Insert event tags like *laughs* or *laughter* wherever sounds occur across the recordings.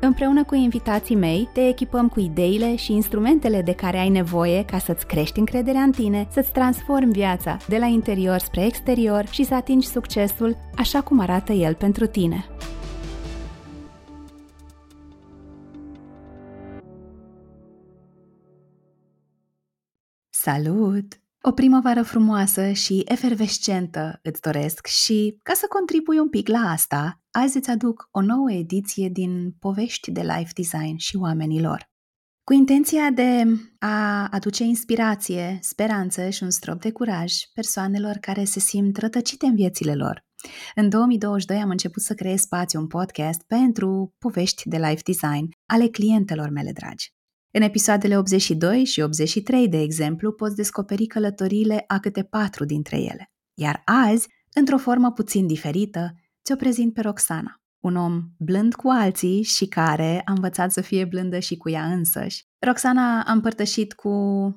Împreună cu invitații mei, te echipăm cu ideile și instrumentele de care ai nevoie ca să-ți crești încrederea în tine, să-ți transformi viața de la interior spre exterior și să atingi succesul așa cum arată el pentru tine. Salut! O primăvară frumoasă și efervescentă îți doresc și, ca să contribui un pic la asta, azi îți aduc o nouă ediție din Povești de Life Design și oamenilor. Cu intenția de a aduce inspirație, speranță și un strop de curaj persoanelor care se simt rătăcite în viețile lor. În 2022 am început să creez spațiu un podcast pentru povești de life design ale clientelor mele dragi. În episoadele 82 și 83, de exemplu, poți descoperi călătoriile a câte patru dintre ele. Iar azi, într-o formă puțin diferită, ți-o prezint pe Roxana, un om blând cu alții și care a învățat să fie blândă și cu ea însăși. Roxana a împărtășit cu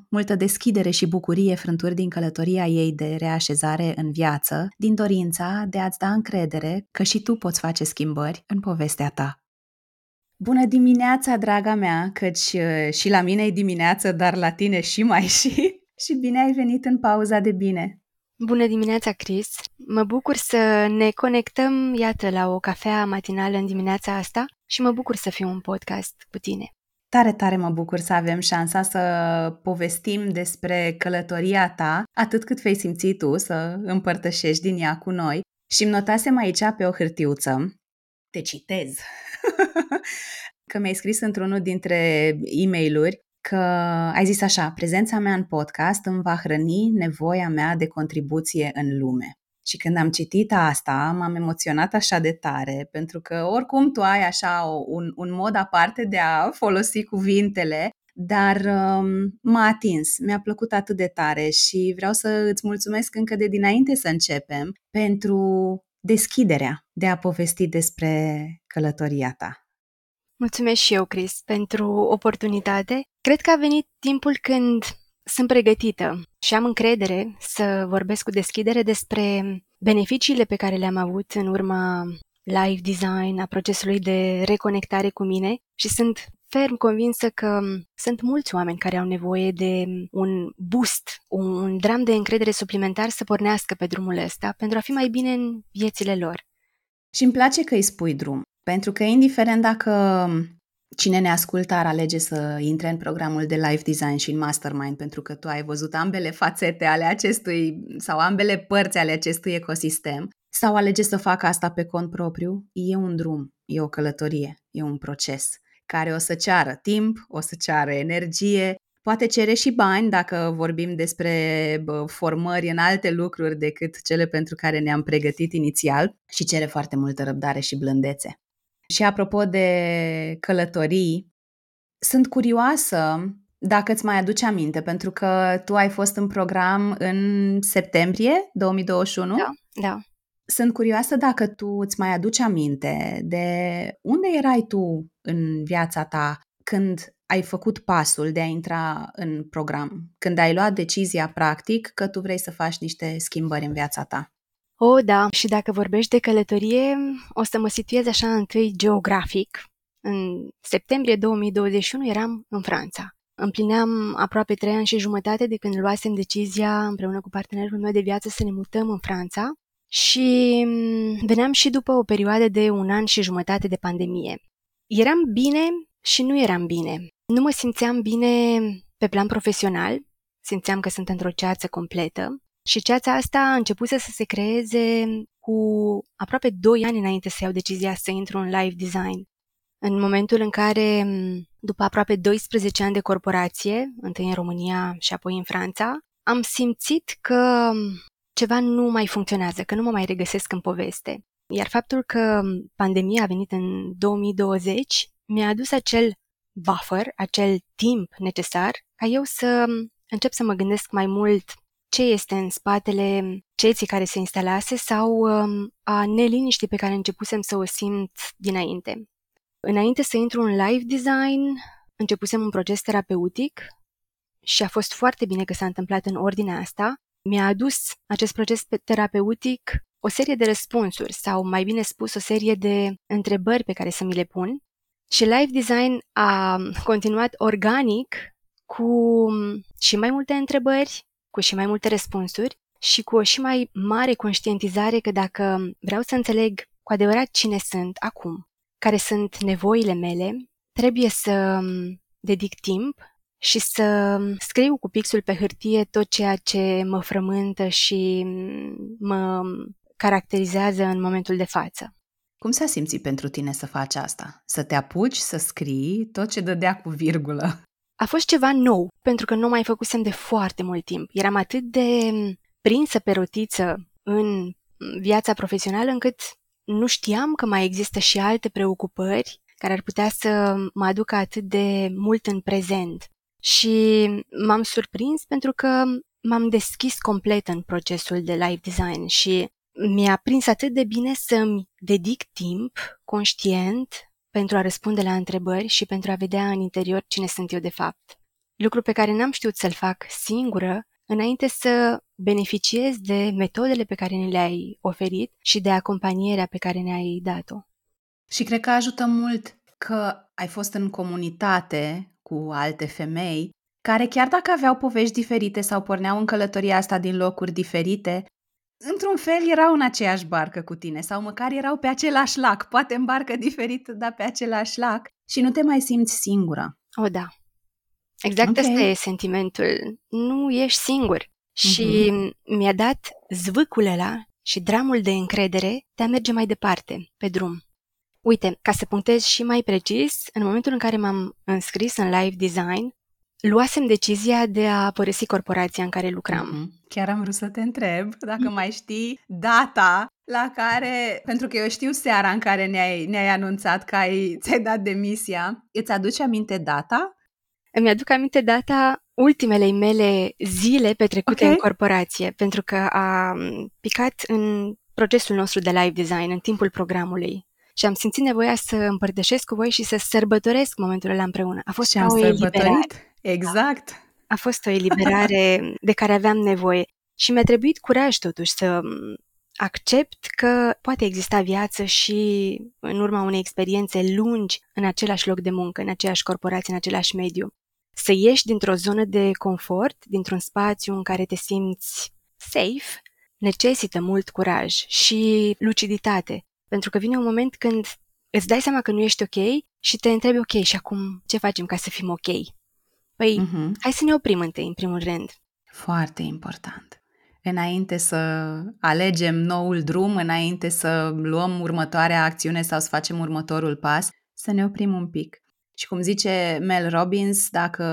multă deschidere și bucurie frânturi din călătoria ei de reașezare în viață, din dorința de a-ți da încredere că și tu poți face schimbări în povestea ta. Bună dimineața, draga mea, căci uh, și la mine e dimineață, dar la tine și mai și. *laughs* Și bine ai venit în pauza de bine. Bună dimineața, Chris! Mă bucur să ne conectăm, iată, la o cafea matinală în dimineața asta și mă bucur să fiu un podcast cu tine. Tare, tare mă bucur să avem șansa să povestim despre călătoria ta, atât cât vei simți tu să împărtășești din ea cu noi. Și îmi notasem aici pe o hârtiuță, te citez, *laughs* *laughs* că mi-ai scris într-unul dintre e mail că ai zis așa, prezența mea în podcast îmi va hrăni nevoia mea de contribuție în lume. Și când am citit asta, m-am emoționat așa de tare, pentru că oricum tu ai așa un, un mod aparte de a folosi cuvintele, dar um, m-a atins, mi-a plăcut atât de tare și vreau să îți mulțumesc încă de dinainte să începem pentru deschiderea de a povesti despre călătoria ta. Mulțumesc și eu, Chris, pentru oportunitate. Cred că a venit timpul când sunt pregătită și am încredere să vorbesc cu deschidere despre beneficiile pe care le-am avut în urma live design, a procesului de reconectare cu mine și sunt ferm convinsă că sunt mulți oameni care au nevoie de un boost, un dram de încredere suplimentar să pornească pe drumul ăsta pentru a fi mai bine în viețile lor. Și îmi place că îi spui drum, pentru că indiferent dacă cine ne ascultă ar alege să intre în programul de life design și în mastermind, pentru că tu ai văzut ambele fațete ale acestui sau ambele părți ale acestui ecosistem, sau alege să facă asta pe cont propriu, e un drum, e o călătorie, e un proces care o să ceară timp, o să ceară energie, poate cere și bani dacă vorbim despre formări în alte lucruri decât cele pentru care ne-am pregătit inițial și cere foarte multă răbdare și blândețe. Și apropo de călătorii, sunt curioasă dacă îți mai aduce aminte, pentru că tu ai fost în program în septembrie 2021. Da, da. Sunt curioasă dacă tu îți mai aduci aminte de unde erai tu în viața ta când ai făcut pasul de a intra în program, când ai luat decizia practic că tu vrei să faci niște schimbări în viața ta. O, oh, da, și dacă vorbești de călătorie, o să mă situez așa întâi geografic. În septembrie 2021 eram în Franța. Împlineam aproape trei ani și jumătate de când luasem decizia împreună cu partenerul meu de viață să ne mutăm în Franța și mm, veneam și după o perioadă de un an și jumătate de pandemie. Eram bine și nu eram bine. Nu mă simțeam bine pe plan profesional, simțeam că sunt într-o ceață completă și ceața asta a început să se creeze cu aproape 2 ani înainte să iau decizia să intru în live design. În momentul în care, mm, după aproape 12 ani de corporație, întâi în România și apoi în Franța, am simțit că ceva nu mai funcționează, că nu mă mai regăsesc în poveste. Iar faptul că pandemia a venit în 2020 mi-a adus acel buffer, acel timp necesar, ca eu să încep să mă gândesc mai mult ce este în spatele ceții care se instalase sau um, a neliniștii pe care începusem să o simt dinainte. Înainte să intru în live design, începusem un proces terapeutic și a fost foarte bine că s-a întâmplat în ordinea asta. Mi-a adus acest proces terapeutic o serie de răspunsuri sau, mai bine spus, o serie de întrebări pe care să mi le pun. Și live design a continuat organic cu și mai multe întrebări, cu și mai multe răspunsuri și cu o și mai mare conștientizare că dacă vreau să înțeleg cu adevărat cine sunt acum, care sunt nevoile mele, trebuie să dedic timp și să scriu cu pixul pe hârtie tot ceea ce mă frământă și mă caracterizează în momentul de față. Cum s-a simțit pentru tine să faci asta? Să te apuci să scrii tot ce dădea cu virgulă? A fost ceva nou, pentru că nu mai făcusem de foarte mult timp. Eram atât de prinsă pe rotiță în viața profesională încât nu știam că mai există și alte preocupări care ar putea să mă aducă atât de mult în prezent. Și m-am surprins pentru că m-am deschis complet în procesul de live design și mi-a prins atât de bine să-mi dedic timp conștient pentru a răspunde la întrebări și pentru a vedea în interior cine sunt eu de fapt. Lucru pe care n-am știut să-l fac singură înainte să beneficiez de metodele pe care ni le-ai oferit și de acompanierea pe care ne-ai dat-o. Și cred că ajută mult că ai fost în comunitate cu alte femei care chiar dacă aveau povești diferite sau porneau în călătoria asta din locuri diferite, într-un fel erau în aceeași barcă cu tine sau măcar erau pe același lac, poate în barcă diferit, dar pe același lac și nu te mai simți singură. O, da. Exact okay. asta e sentimentul. Nu ești singur. Și uh-huh. mi-a dat zvâcul ăla și dramul de încredere de a merge mai departe pe drum. Uite, ca să punctez și mai precis, în momentul în care m-am înscris în live design, luasem decizia de a părăsi corporația în care lucram. Mm-hmm. Chiar am vrut să te întreb dacă mm. mai știi data la care, pentru că eu știu seara în care ne-ai, ne-ai anunțat că ai, *laughs* ți-ai dat demisia, îți aduce aminte data? Îmi aduc aminte data ultimelei mele zile petrecute okay. în corporație, pentru că a picat în procesul nostru de live design, în timpul programului. Și am simțit nevoia să împărtășesc cu voi și să sărbătoresc momentul ăla împreună. A fost și am o sărbătorit? Exact. A fost o eliberare *laughs* de care aveam nevoie și mi-a trebuit curaj totuși să accept că poate exista viață și în urma unei experiențe lungi în același loc de muncă, în aceeași corporație, în același mediu. Să ieși dintr-o zonă de confort, dintr-un spațiu în care te simți safe, necesită mult curaj și luciditate, pentru că vine un moment când îți dai seama că nu ești ok și te întrebi ok și acum ce facem ca să fim ok? Păi, uh-huh. hai să ne oprim întâi, în primul rând. Foarte important. Înainte să alegem noul drum, înainte să luăm următoarea acțiune sau să facem următorul pas, să ne oprim un pic. Și cum zice Mel Robbins, dacă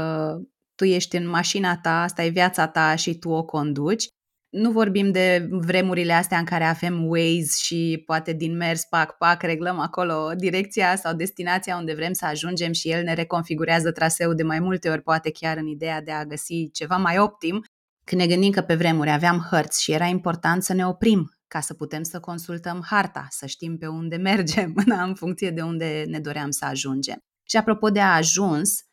tu ești în mașina ta, asta e viața ta și tu o conduci, nu vorbim de vremurile astea în care avem Waze și poate din mers, pac, pac, reglăm acolo direcția sau destinația unde vrem să ajungem și el ne reconfigurează traseul de mai multe ori, poate chiar în ideea de a găsi ceva mai optim. Când ne gândim că pe vremuri aveam hărți și era important să ne oprim ca să putem să consultăm harta, să știm pe unde *laughs* mergem, în funcție de unde ne doream să ajungem. Și apropo de a ajuns,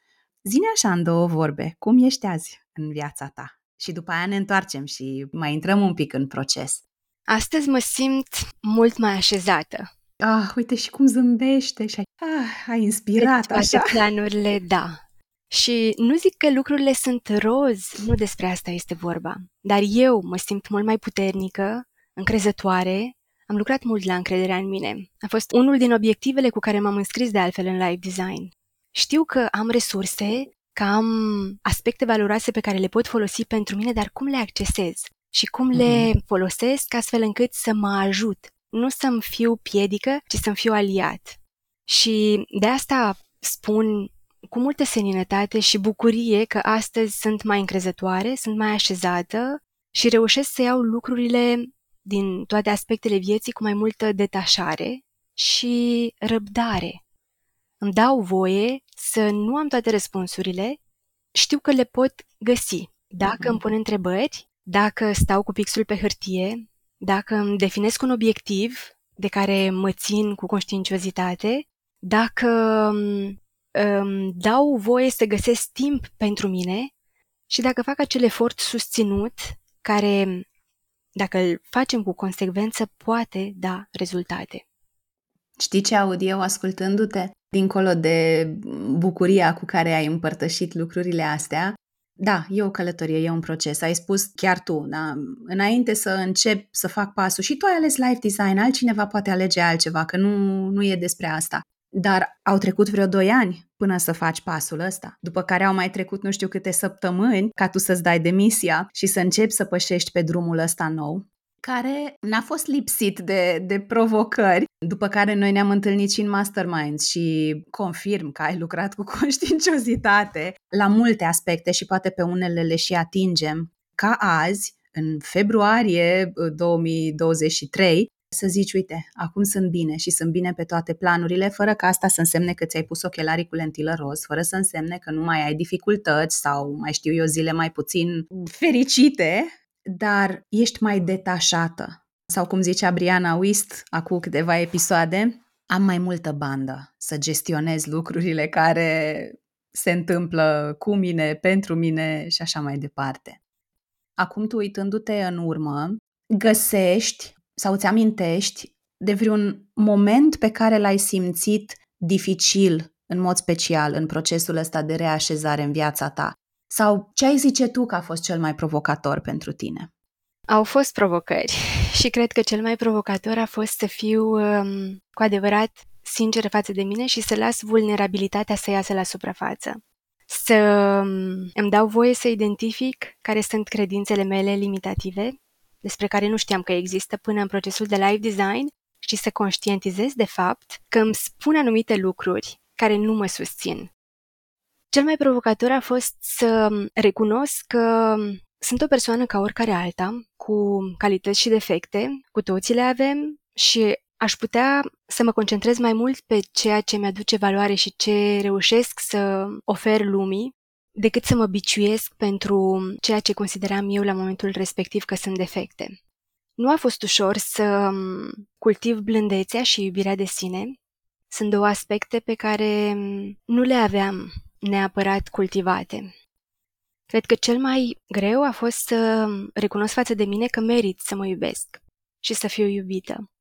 zine așa în două vorbe, cum ești azi în viața ta? Și după aia ne întoarcem și mai intrăm un pic în proces. Astăzi mă simt mult mai așezată. Ah, uite și cum zâmbește și ai, ah, ai inspirat Toate așa. planurile, da. Și nu zic că lucrurile sunt roz, nu despre asta este vorba. Dar eu mă simt mult mai puternică, încrezătoare, am lucrat mult la încrederea în mine. A fost unul din obiectivele cu care m-am înscris de altfel în live design. Știu că am resurse că am aspecte valoroase pe care le pot folosi pentru mine, dar cum le accesez și cum mm-hmm. le mhm. folosesc astfel încât să mă ajut. Nu să-mi fiu piedică, ci să-mi fiu aliat. Și de asta spun cu multă seninătate și bucurie că astăzi sunt mai încrezătoare, sunt mai așezată și reușesc să iau lucrurile din toate aspectele vieții cu mai multă detașare și răbdare. Îmi dau voie să nu am toate răspunsurile, știu că le pot găsi. Dacă uh-huh. îmi pun întrebări, dacă stau cu pixul pe hârtie, dacă îmi definesc un obiectiv de care mă țin cu conștiinciozitate, dacă îmi dau voie să găsesc timp pentru mine și dacă fac acel efort susținut care, dacă îl facem cu consecvență, poate da rezultate. Știi ce aud eu ascultându-te? Dincolo de bucuria cu care ai împărtășit lucrurile astea, da, e o călătorie, e un proces. Ai spus chiar tu, da? înainte să încep să fac pasul și tu ai ales life design, altcineva poate alege altceva, că nu, nu e despre asta. Dar au trecut vreo doi ani până să faci pasul ăsta, după care au mai trecut nu știu câte săptămâni ca tu să-ți dai demisia și să începi să pășești pe drumul ăsta nou care n-a fost lipsit de, de provocări, după care noi ne-am întâlnit și în Masterminds și confirm că ai lucrat cu *laughs* conștiinciozitate la multe aspecte și poate pe unele le și atingem. Ca azi, în februarie 2023, să zici, uite, acum sunt bine și sunt bine pe toate planurile, fără ca asta să însemne că ți-ai pus ochelarii cu lentilă roz, fără să însemne că nu mai ai dificultăți sau mai știu eu zile mai puțin fericite, dar ești mai detașată. Sau cum zicea Briana Wist acum câteva episoade, am mai multă bandă să gestionez lucrurile care se întâmplă cu mine, pentru mine și așa mai departe. Acum tu uitându-te în urmă, găsești sau îți amintești de vreun moment pe care l-ai simțit dificil în mod special în procesul ăsta de reașezare în viața ta sau ce ai zice tu că a fost cel mai provocator pentru tine? Au fost provocări *laughs* și cred că cel mai provocator a fost să fiu um, cu adevărat sinceră față de mine și să las vulnerabilitatea să iasă la suprafață. Să um, îmi dau voie să identific care sunt credințele mele limitative, despre care nu știam că există până în procesul de live design și să conștientizez de fapt că îmi spun anumite lucruri care nu mă susțin cel mai provocator a fost să recunosc că sunt o persoană ca oricare alta, cu calități și defecte, cu toții le avem și aș putea să mă concentrez mai mult pe ceea ce mi-aduce valoare și ce reușesc să ofer lumii, decât să mă biciuiesc pentru ceea ce consideram eu la momentul respectiv că sunt defecte. Nu a fost ușor să cultiv blândețea și iubirea de sine. Sunt două aspecte pe care nu le aveam neapărat cultivate. Cred că cel mai greu a fost să recunosc față de mine că merit să mă iubesc și să fiu iubită.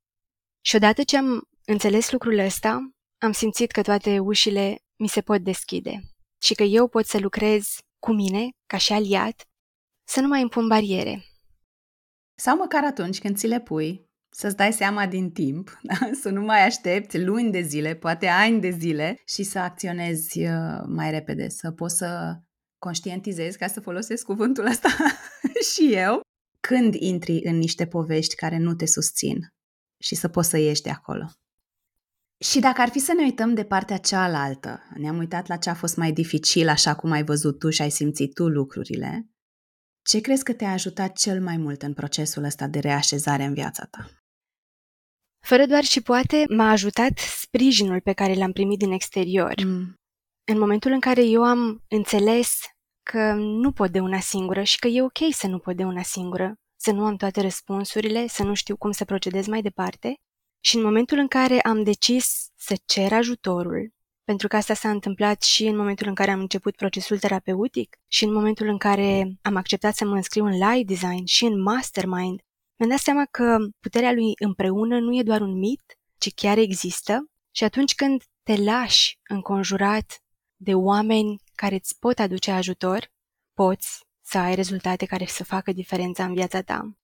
Și odată ce am înțeles lucrul ăsta, am simțit că toate ușile mi se pot deschide și că eu pot să lucrez cu mine, ca și aliat, să nu mai impun bariere. Sau măcar atunci când ți le pui, să-ți dai seama din timp, *laughs* da? să nu mai aștepți luni de zile, poate ani de zile și să acționezi uh, mai repede, să poți să conștientizezi, ca să folosesc cuvântul ăsta *laughs* și eu, când intri în niște povești care nu te susțin și să poți să ieși de acolo. Și dacă ar fi să ne uităm de partea cealaltă, ne-am uitat la ce a fost mai dificil, așa cum ai văzut tu și ai simțit tu lucrurile, ce crezi că te-a ajutat cel mai mult în procesul ăsta de reașezare în viața ta? Fără doar și poate, m-a ajutat sprijinul pe care l-am primit din exterior. Mm. În momentul în care eu am înțeles că nu pot de una singură și că e ok să nu pot de una singură, să nu am toate răspunsurile, să nu știu cum să procedez mai departe, și în momentul în care am decis să cer ajutorul, pentru că asta s-a întâmplat și în momentul în care am început procesul terapeutic și în momentul în care am acceptat să mă înscriu în live design și în mastermind mi-am dat seama că puterea lui împreună nu e doar un mit, ci chiar există și atunci când te lași înconjurat de oameni care îți pot aduce ajutor, poți să ai rezultate care să facă diferența în viața ta.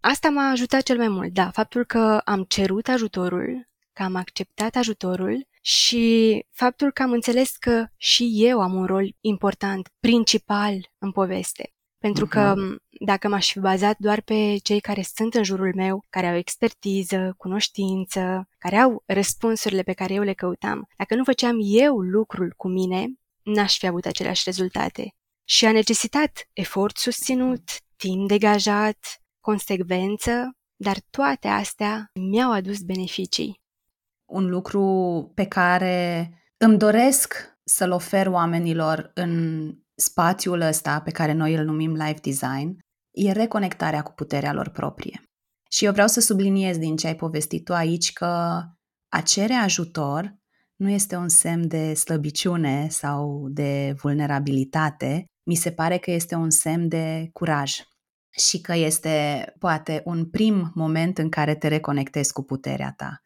Asta m-a ajutat cel mai mult, da, faptul că am cerut ajutorul, că am acceptat ajutorul și faptul că am înțeles că și eu am un rol important, principal în poveste. Pentru că mhm. dacă m-aș fi bazat doar pe cei care sunt în jurul meu, care au expertiză, cunoștință, care au răspunsurile pe care eu le căutam, dacă nu făceam eu lucrul cu mine, n-aș fi avut aceleași rezultate. Și a necesitat efort susținut, timp degajat, consecvență, dar toate astea mi-au adus beneficii. Un lucru pe care Îmi doresc să-l ofer oamenilor în spațiul ăsta pe care noi îl numim life design, e reconectarea cu puterea lor proprie. Și eu vreau să subliniez din ce ai povestit tu aici că a cere ajutor nu este un semn de slăbiciune sau de vulnerabilitate, mi se pare că este un semn de curaj și că este poate un prim moment în care te reconectezi cu puterea ta.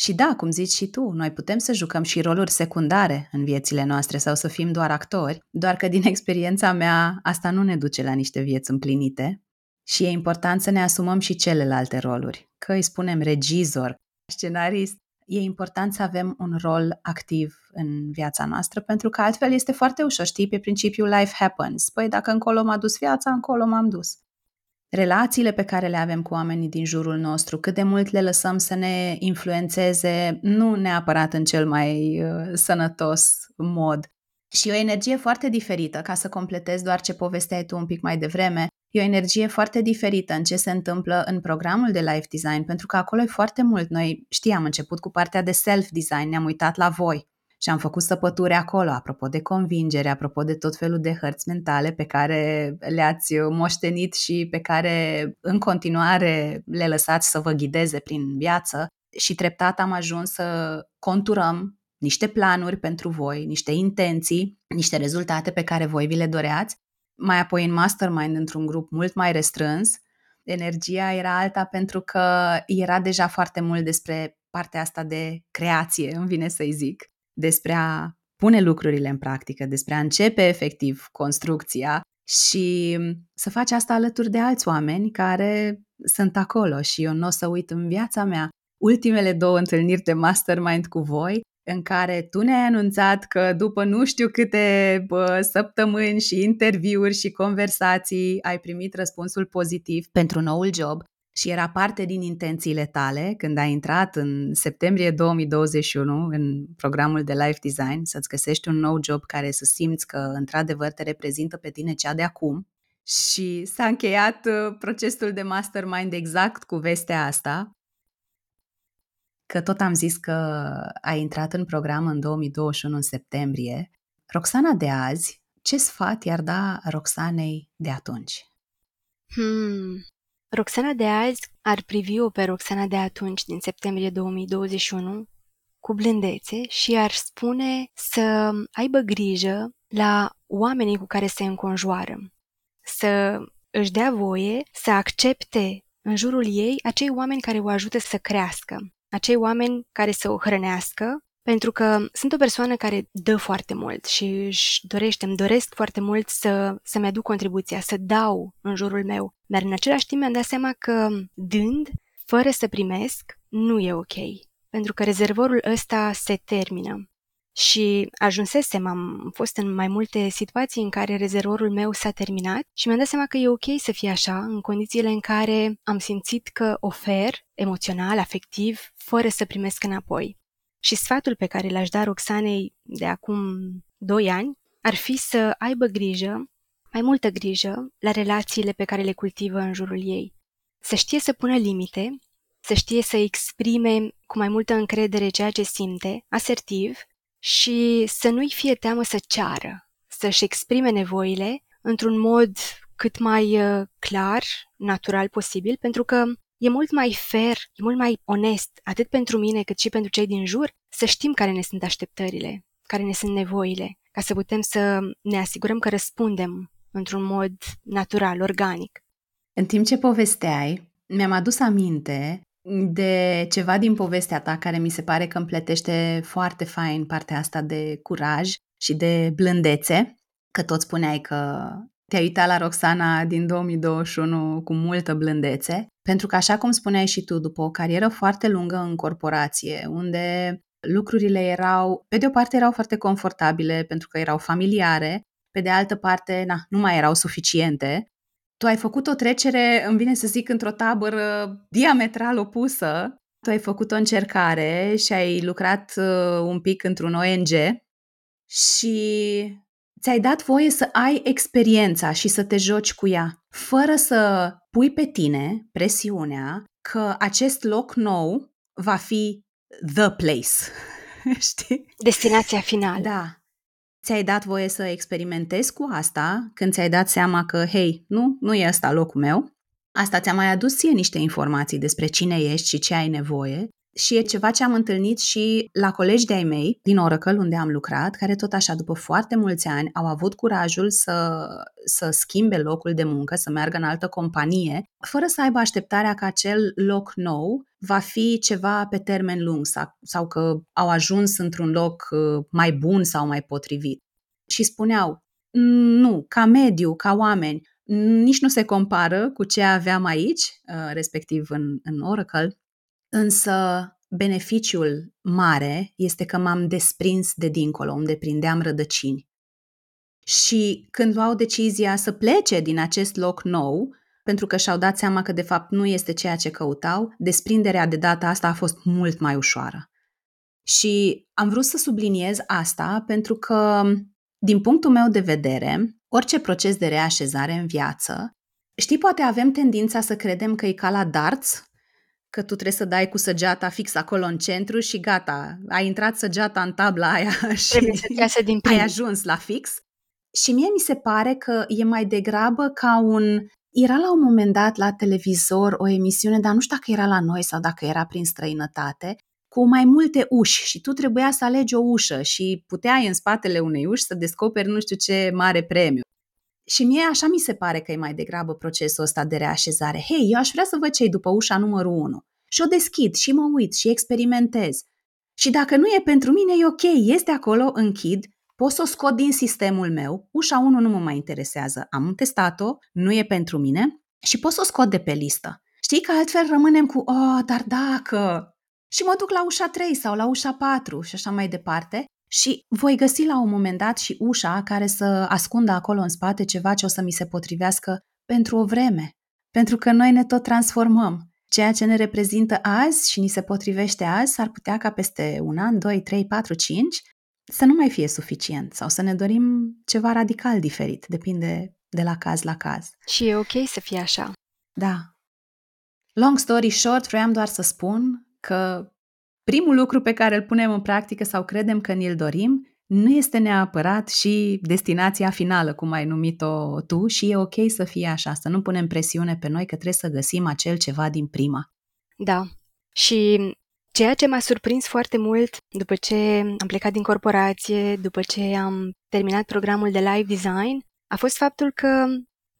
Și da, cum zici și tu, noi putem să jucăm și roluri secundare în viețile noastre sau să fim doar actori, doar că din *laughs* experiența mea asta nu ne duce la niște vieți împlinite. Și e important să ne asumăm și celelalte roluri, că îi spunem regizor, scenarist, e important să avem un rol activ în viața noastră, pentru că altfel este foarte ușor, știi, pe principiul life happens. Păi dacă încolo m-a dus viața, încolo m-am dus relațiile pe care le avem cu oamenii din jurul nostru, cât de mult le lăsăm să ne influențeze, nu neapărat în cel mai uh, sănătos mod. Și o energie foarte diferită, ca să completez doar ce povesteai tu un pic mai devreme, e o energie foarte diferită în ce se întâmplă în programul de life design, pentru că acolo e foarte mult. Noi știam început cu partea de self-design, ne-am uitat la voi și am făcut săpături acolo, apropo de convingere, apropo de tot felul de hărți mentale pe care le-ați moștenit și pe care în continuare le lăsați să vă ghideze prin viață și treptat am ajuns să conturăm niște planuri pentru voi, niște intenții, niște rezultate pe care voi vi le doreați. Mai apoi în mastermind, într-un grup mult mai restrâns, energia era alta pentru că era deja foarte mult despre partea asta de creație, îmi vine să-i zic despre a pune lucrurile în practică, despre a începe efectiv construcția și să faci asta alături de alți oameni care sunt acolo. Și eu nu o să uit în viața mea ultimele două întâlniri de mastermind cu voi în care tu ne-ai anunțat că după nu știu câte bă, săptămâni și interviuri și conversații ai primit răspunsul pozitiv pentru noul job și era parte din intențiile tale când ai intrat în septembrie 2021 în programul de Life Design, să-ți găsești un nou job care să simți că într-adevăr te reprezintă pe tine cea de acum. Și s-a încheiat uh, procesul de mastermind exact cu vestea asta, că tot am zis că ai intrat în program în 2021 în septembrie. Roxana de azi, ce sfat i-ar da Roxanei de atunci? Hmm, Roxana de azi ar privi-o pe Roxana de atunci, din septembrie 2021, cu blândețe și ar spune să aibă grijă la oamenii cu care se înconjoară, să își dea voie să accepte în jurul ei acei oameni care o ajută să crească, acei oameni care să o hrănească, pentru că sunt o persoană care dă foarte mult și își dorește, îmi doresc foarte mult să, să-mi aduc contribuția, să dau în jurul meu. Dar în același timp mi-am dat seama că dând, fără să primesc, nu e ok. Pentru că rezervorul ăsta se termină. Și ajunsesem, am fost în mai multe situații în care rezervorul meu s-a terminat și mi-am dat seama că e ok să fie așa, în condițiile în care am simțit că ofer emoțional, afectiv, fără să primesc înapoi. Și sfatul pe care l-aș da Roxanei de acum 2 ani ar fi să aibă grijă, mai multă grijă, la relațiile pe care le cultivă în jurul ei. Să știe să pună limite, să știe să exprime cu mai multă încredere ceea ce simte, asertiv, și să nu-i fie teamă să ceară, să-și exprime nevoile într-un mod cât mai uh, clar, natural posibil, pentru că e mult mai fair, e mult mai onest, atât pentru mine cât și pentru cei din jur, să știm care ne sunt așteptările, care ne sunt nevoile, ca să putem să ne asigurăm că răspundem într-un mod natural, organic. În timp ce povesteai, mi-am adus aminte de ceva din povestea ta care mi se pare că împletește foarte fain partea asta de curaj și de blândețe, că tot spuneai că te-ai uitat la Roxana din 2021 cu multă blândețe, pentru că așa cum spuneai și tu, după o carieră foarte lungă în corporație, unde lucrurile erau, pe de o parte erau foarte confortabile pentru că erau familiare, pe de altă parte, na, nu mai erau suficiente. Tu ai făcut o trecere, îmi vine să zic, într-o tabără diametral opusă. Tu ai făcut o încercare și ai lucrat uh, un pic într-un ONG și ți-ai dat voie să ai experiența și să te joci cu ea, fără să pui pe tine presiunea că acest loc nou va fi the place. *laughs* știi? Destinația finală. Da. Ți-ai dat voie să experimentezi cu asta când ți-ai dat seama că, hei, nu, nu e ăsta locul meu. Asta ți-a mai adus ție niște informații despre cine ești și ce ai nevoie și e ceva ce am întâlnit și la colegi de-ai mei din Oracle, unde am lucrat, care tot așa, după foarte mulți ani, au avut curajul să, să schimbe locul de muncă, să meargă în altă companie, fără să aibă așteptarea că acel loc nou va fi ceva pe termen lung sau, sau că au ajuns într-un loc uh, mai bun sau mai potrivit. Și spuneau, nu, ca mediu, ca oameni, nici nu se compară cu ce aveam aici, uh, respectiv în, în Oracle, Însă beneficiul mare este că m-am desprins de dincolo, unde prindeam rădăcini. Și când luau decizia să plece din acest loc nou, pentru că și-au dat seama că de fapt nu este ceea ce căutau, desprinderea de data asta a fost mult mai ușoară. Și am vrut să subliniez asta pentru că, din punctul meu de vedere, orice proces de reașezare în viață, știi, poate avem tendința să credem că e ca la darts, că tu trebuie să dai cu săgeata fix acolo în centru și gata, ai intrat săgeata în tabla aia *laughs* și să din ai ajuns la fix. Și mie mi se pare că e mai degrabă ca un... Era la un moment dat la televizor o emisiune, dar nu știu dacă era la noi sau dacă era prin străinătate, cu mai multe uși și tu trebuia să alegi o ușă și puteai în spatele unei uși să descoperi nu știu ce mare premiu. Și mie așa mi se pare că e mai degrabă procesul ăsta de reașezare. Hei, eu aș vrea să văd ce după ușa numărul 1. Și o deschid și mă uit și experimentez. Și dacă nu e pentru mine, e ok, este acolo, închid, pot să o scot din sistemul meu, ușa 1 nu mă mai interesează, am testat-o, nu e pentru mine și pot să o scot de pe listă. Știi că altfel rămânem cu, oh, dar dacă... Și mă duc la ușa 3 sau la ușa 4 și așa mai departe și voi găsi la un moment dat și ușa care să ascundă acolo în spate ceva ce o să mi se potrivească pentru o vreme. Pentru că noi ne tot transformăm. Ceea ce ne reprezintă azi și ni se potrivește azi s-ar putea ca peste un an, doi, trei, patru, cinci să nu mai fie suficient sau să ne dorim ceva radical diferit. Depinde de la caz la caz. Și e ok să fie așa. Da. Long story short, vreau doar să spun că primul lucru pe care îl punem în practică sau credem că ni-l dorim nu este neapărat și destinația finală, cum ai numit-o tu, și e ok să fie așa, să nu punem presiune pe noi că trebuie să găsim acel ceva din prima. Da. Și ceea ce m-a surprins foarte mult după ce am plecat din corporație, după ce am terminat programul de live design, a fost faptul că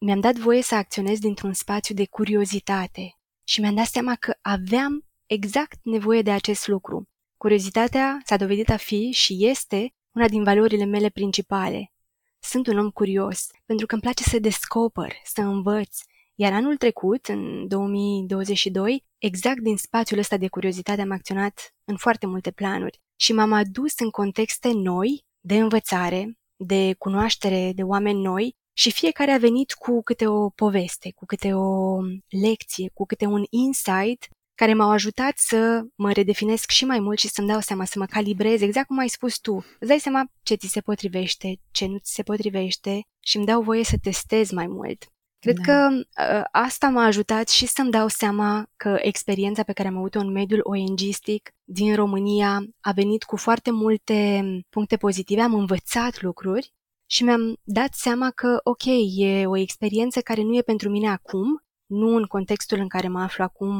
mi-am dat voie să acționez dintr-un spațiu de curiozitate și mi-am dat seama că aveam exact nevoie de acest lucru. Curiozitatea s-a dovedit a fi și este una din valorile mele principale. Sunt un om curios, pentru că îmi place să descoper, să învăț, iar anul trecut, în 2022, exact din spațiul ăsta de curiozitate am acționat în foarte multe planuri și m-am adus în contexte noi de învățare, de cunoaștere de oameni noi și fiecare a venit cu câte o poveste, cu câte o lecție, cu câte un insight care m-au ajutat să mă redefinesc și mai mult și să-mi dau seama, să mă calibrez, exact cum ai spus tu. Îți dai seama ce ți se potrivește, ce nu ți se potrivește și îmi dau voie să testez mai mult. Cred da. că uh, asta m-a ajutat și să-mi dau seama că experiența pe care am avut-o în mediul ONG-stic din România a venit cu foarte multe puncte pozitive, am învățat lucruri și mi-am dat seama că, ok, e o experiență care nu e pentru mine acum, nu în contextul în care mă aflu acum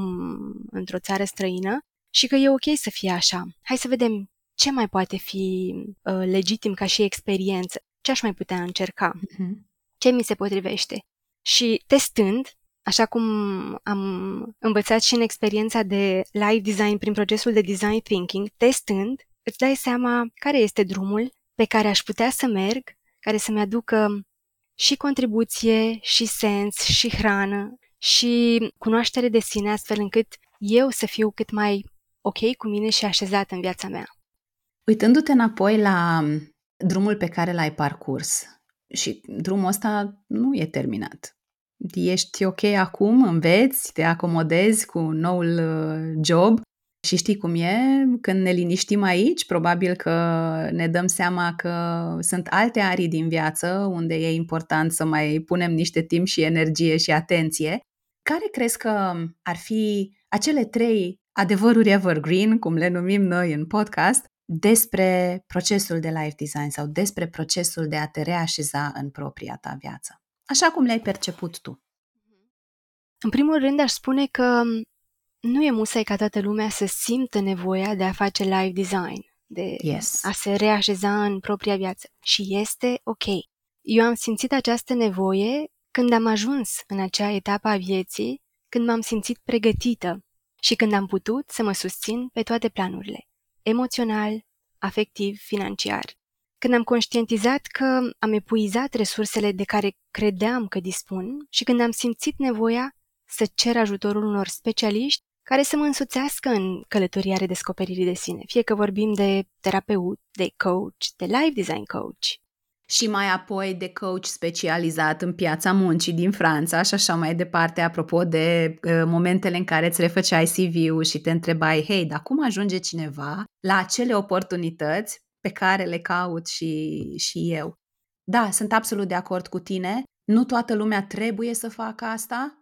într-o țară străină și că e ok să fie așa. Hai să vedem ce mai poate fi uh, legitim ca și experiență, ce aș mai putea încerca, uh-huh. ce mi se potrivește. Și testând, așa cum am învățat și în experiența de live design prin procesul de design thinking, testând, îți dai seama care este drumul pe care aș putea să merg, care să-mi aducă și contribuție, și sens, și hrană, și cunoaștere de sine astfel încât eu să fiu cât mai ok cu mine și așezat în viața mea. Uitându-te înapoi la drumul pe care l-ai parcurs și drumul ăsta nu e terminat. Ești ok acum, înveți, te acomodezi cu noul uh, job și știi cum e, când ne liniștim aici, probabil că ne dăm seama că sunt alte arii din viață unde e important să mai punem niște timp și energie și atenție care crezi că ar fi acele trei adevăruri evergreen, cum le numim noi în podcast, despre procesul de life design sau despre procesul de a te reașeza în propria ta viață, așa cum le-ai perceput tu. În primul rând, aș spune că nu e musai ca toată lumea să simtă nevoia de a face live design, de yes. a se reașeza în propria viață. Și este ok. Eu am simțit această nevoie când am ajuns în acea etapă a vieții, când m-am simțit pregătită și când am putut să mă susțin pe toate planurile, emoțional, afectiv, financiar. Când am conștientizat că am epuizat resursele de care credeam că dispun și când am simțit nevoia să cer ajutorul unor specialiști care să mă însuțească în călătoria redescoperirii de sine, fie că vorbim de terapeut, de coach, de life design coach. Și mai apoi de coach specializat în piața muncii din Franța și așa mai departe, apropo de uh, momentele în care îți refăceai CV-ul și te întrebai, hei, dar cum ajunge cineva la acele oportunități pe care le caut și, și eu? Da, sunt absolut de acord cu tine. Nu toată lumea trebuie să facă asta,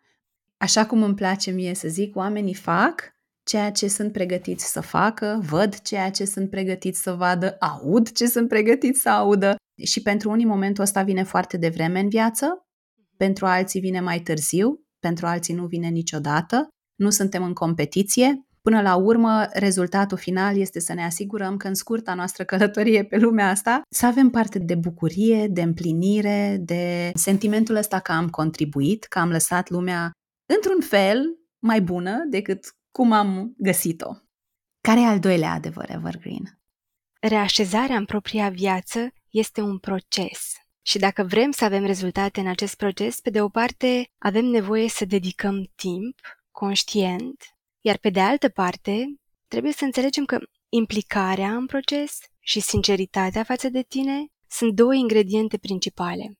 Așa cum îmi place mie să zic, oamenii fac ceea ce sunt pregătiți să facă, văd ceea ce sunt pregătiți să vadă, aud ce sunt pregătiți să audă și pentru unii momentul ăsta vine foarte devreme în viață, pentru alții vine mai târziu, pentru alții nu vine niciodată, nu suntem în competiție. Până la urmă, rezultatul final este să ne asigurăm că în scurta noastră călătorie pe lumea asta să avem parte de bucurie, de împlinire, de sentimentul ăsta că am contribuit, că am lăsat lumea într-un fel mai bună decât cum am găsit-o. Care e al doilea adevăr evergreen? Reașezarea în propria viață este un proces. Și dacă vrem să avem rezultate în acest proces, pe de o parte avem nevoie să dedicăm timp, conștient, iar pe de altă parte trebuie să înțelegem că implicarea în proces și sinceritatea față de tine sunt două ingrediente principale.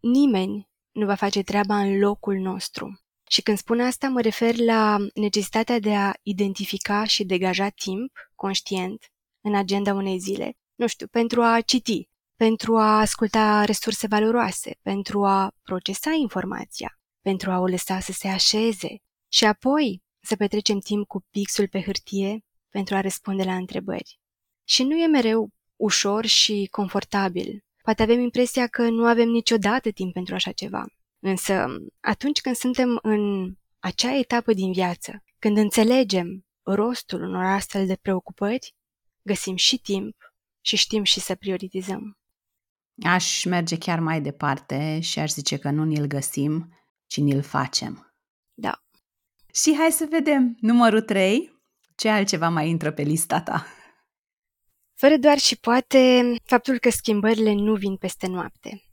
Nimeni nu va face treaba în locul nostru. Și când spun asta, mă refer la necesitatea de a identifica și degaja timp conștient în agenda unei zile. Nu știu, pentru a citi, pentru a asculta resurse valoroase, pentru a procesa informația, pentru a o lăsa să se așeze și apoi să petrecem timp cu pixul pe hârtie pentru a răspunde la întrebări. Și nu e mereu ușor și confortabil. Poate avem impresia că nu avem niciodată timp pentru așa ceva. Însă, atunci când suntem în acea etapă din viață, când înțelegem rostul unor astfel de preocupări, găsim și timp și știm și să prioritizăm. Aș merge chiar mai departe și aș zice că nu ni-l găsim, ci ni-l facem. Da. Și hai să vedem, numărul 3, ce altceva mai intră pe lista ta? Fără doar și poate faptul că schimbările nu vin peste noapte.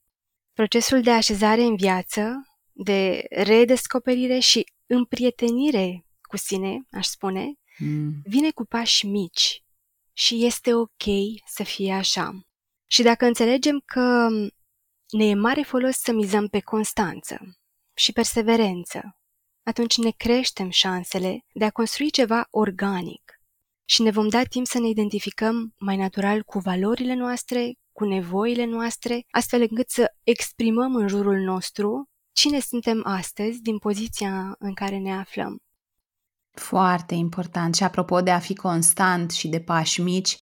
Procesul de așezare în viață, de redescoperire și împrietenire cu sine, aș spune, mm. vine cu pași mici și este ok să fie așa. Și dacă înțelegem că ne e mare folos să mizăm pe constanță și perseverență, atunci ne creștem șansele de a construi ceva organic și ne vom da timp să ne identificăm mai natural cu valorile noastre, cu nevoile noastre, astfel încât să exprimăm în jurul nostru cine suntem astăzi din poziția în care ne aflăm. Foarte important. Și apropo de a fi constant și de pași mici,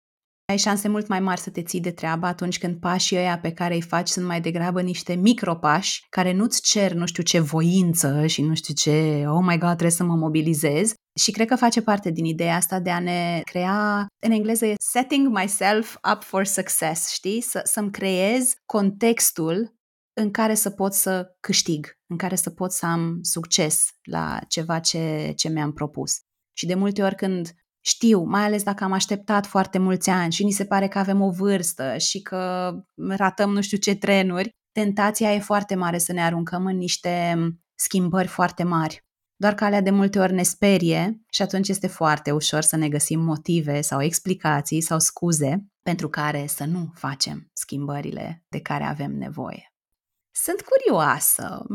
ai șanse mult mai mari să te ții de treabă atunci când pașii ăia pe care îi faci sunt mai degrabă niște micropași care nu-ți cer nu știu ce voință și nu știu ce, oh my god, trebuie să mă mobilizez. Și cred că face parte din ideea asta de a ne crea, în engleză e setting myself up for success, știi? Să, să-mi creez contextul în care să pot să câștig, în care să pot să am succes la ceva ce, ce mi-am propus. Și de multe ori când știu, mai ales dacă am așteptat foarte mulți ani și ni se pare că avem o vârstă și că ratăm nu știu ce trenuri, tentația e foarte mare să ne aruncăm în niște schimbări foarte mari. Doar că alea de multe ori ne sperie și atunci este foarte ușor să ne găsim motive sau explicații sau scuze pentru care să nu facem schimbările de care avem nevoie. Sunt curioasă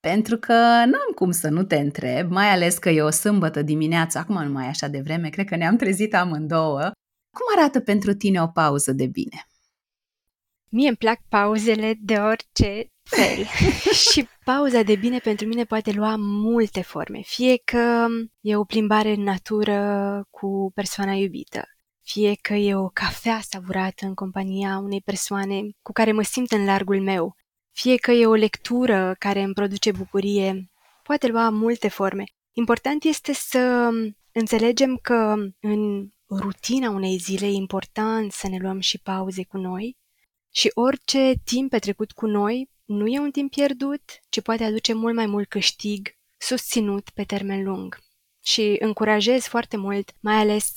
pentru că n-am cum să nu te întreb, mai ales că e o sâmbătă dimineață, acum nu mai e așa de vreme, cred că ne-am trezit amândouă. Cum arată pentru tine o pauză de bine? Mie îmi plac pauzele de orice fel. *laughs* și pauza de bine pentru mine poate lua multe forme. Fie că e o plimbare în natură cu persoana iubită, fie că e o cafea savurată în compania unei persoane cu care mă simt în largul meu, fie că e o lectură care îmi produce bucurie, poate lua multe forme. Important este să înțelegem că în rutina unei zile e important să ne luăm și pauze cu noi și orice timp petrecut cu noi nu e un timp pierdut, ci poate aduce mult mai mult câștig susținut pe termen lung. Și încurajez foarte mult, mai ales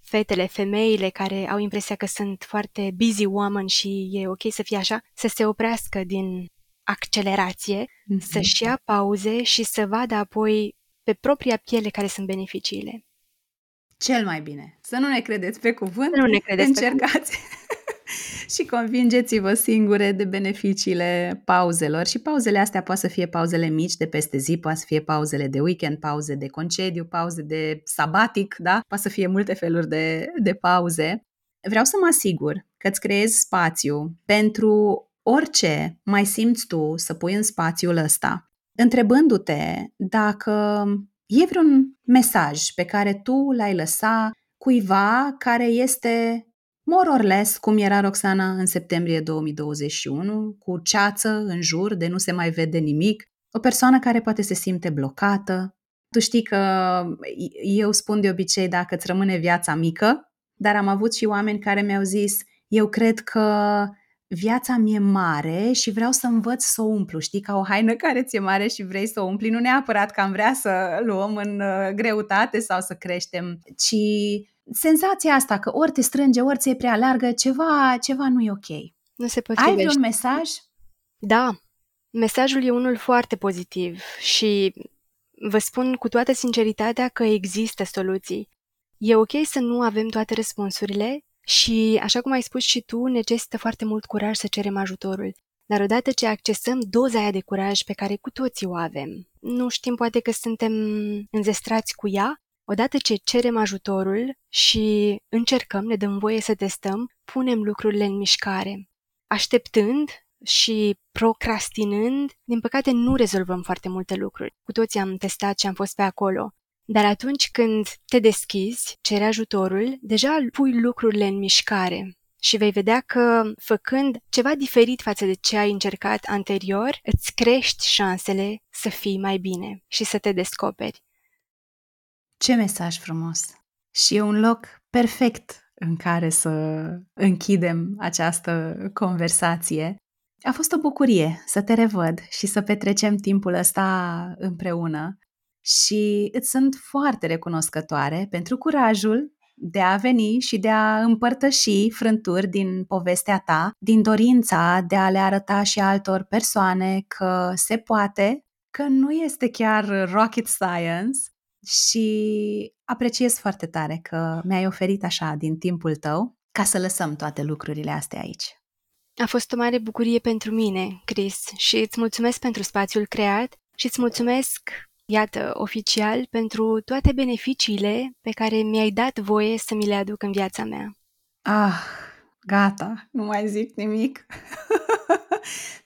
fetele, femeile care au impresia că sunt foarte busy woman și e ok să fie așa, să se oprească din accelerație, mm-hmm. să-și ia pauze și să vadă apoi pe propria piele care sunt beneficiile. Cel mai bine. Să nu ne credeți pe cuvânt, nu ne credeți încercați *laughs* *laughs* și convingeți-vă singure de beneficiile pauzelor. Și pauzele astea poate să fie pauzele mici de peste zi, poate să fie pauzele de weekend, pauze de concediu, pauze de sabatic, da? Poate să fie multe feluri de, de pauze. Vreau să mă asigur că îți creezi spațiu pentru orice mai simți tu să pui în spațiul ăsta, întrebându-te dacă e vreun mesaj pe care tu l-ai lăsa cuiva care este more or less cum era Roxana în septembrie 2021, cu ceață în jur de nu se mai vede nimic, o persoană care poate se simte blocată. Tu știi că eu spun de obicei dacă îți rămâne viața mică, dar am avut și oameni care mi-au zis eu cred că viața mi-e mare și vreau să învăț să o umplu, știi, ca o haină care ți-e mare și vrei să o umpli, nu neapărat că am vrea să luăm în uh, greutate sau să creștem, ci senzația asta că ori te strânge, ori ți-e prea largă, ceva, ceva nu e ok. Nu se potrivește. Ai un mesaj? Da, mesajul e unul foarte pozitiv și vă spun cu toată sinceritatea că există soluții. E ok să nu avem toate răspunsurile și, așa cum ai spus și tu, necesită foarte mult curaj să cerem ajutorul. Dar odată ce accesăm doza aia de curaj pe care cu toții o avem, nu știm poate că suntem înzestrați cu ea, odată ce cerem ajutorul și încercăm, ne dăm voie să testăm, punem lucrurile în mișcare. Așteptând și procrastinând, din păcate nu rezolvăm foarte multe lucruri. Cu toții am testat și am fost pe acolo. Dar atunci când te deschizi, ceri ajutorul, deja pui lucrurile în mișcare și vei vedea că, făcând ceva diferit față de ce ai încercat anterior, îți crești șansele să fii mai bine și să te descoperi. Ce mesaj frumos! Și e un loc perfect în care să închidem această conversație. A fost o bucurie să te revăd și să petrecem timpul ăsta împreună și îți sunt foarte recunoscătoare pentru curajul de a veni și de a împărtăși frânturi din povestea ta, din dorința de a le arăta și altor persoane că se poate, că nu este chiar rocket science și apreciez foarte tare că mi-ai oferit așa din timpul tău ca să lăsăm toate lucrurile astea aici. A fost o mare bucurie pentru mine, Chris, și îți mulțumesc pentru spațiul creat și îți mulțumesc iată, oficial, pentru toate beneficiile pe care mi-ai dat voie să mi le aduc în viața mea. Ah, gata, nu mai zic nimic. *laughs*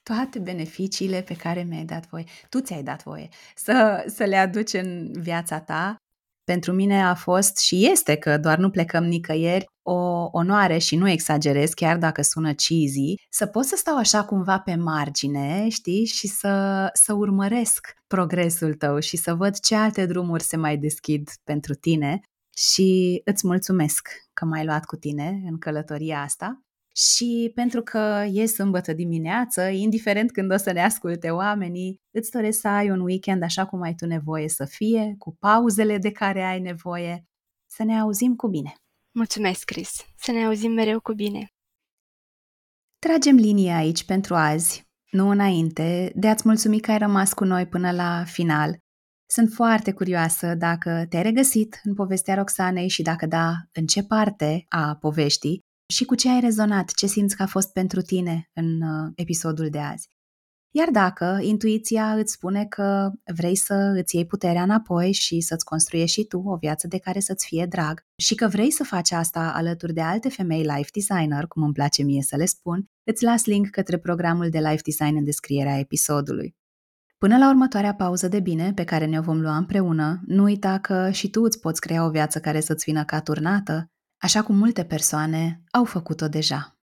toate beneficiile pe care mi-ai dat voie, tu ți-ai dat voie să, să le aduci în viața ta. Pentru mine a fost și este că doar nu plecăm nicăieri o onoare și nu exagerez, chiar dacă sună cheesy, să pot să stau așa cumva pe margine, știi, și să, să urmăresc progresul tău și să văd ce alte drumuri se mai deschid pentru tine. Și îți mulțumesc că m-ai luat cu tine în călătoria asta și pentru că e sâmbătă dimineață, indiferent când o să ne asculte oamenii, îți doresc să ai un weekend așa cum ai tu nevoie să fie, cu pauzele de care ai nevoie. Să ne auzim cu bine! Mulțumesc, Chris! Să ne auzim mereu cu bine! Tragem linia aici pentru azi, nu înainte, de a-ți mulțumi că ai rămas cu noi până la final. Sunt foarte curioasă dacă te-ai regăsit în povestea Roxanei și dacă da, în ce parte a poveștii și cu ce ai rezonat, ce simți că a fost pentru tine în uh, episodul de azi. Iar dacă intuiția îți spune că vrei să îți iei puterea înapoi și să-ți construiești și tu o viață de care să-ți fie drag și că vrei să faci asta alături de alte femei life designer, cum îmi place mie să le spun, îți las link către programul de life design în descrierea episodului. Până la următoarea pauză de bine pe care ne-o vom lua împreună, nu uita că și tu îți poți crea o viață care să-ți vină ca turnată așa cum multe persoane au făcut-o deja.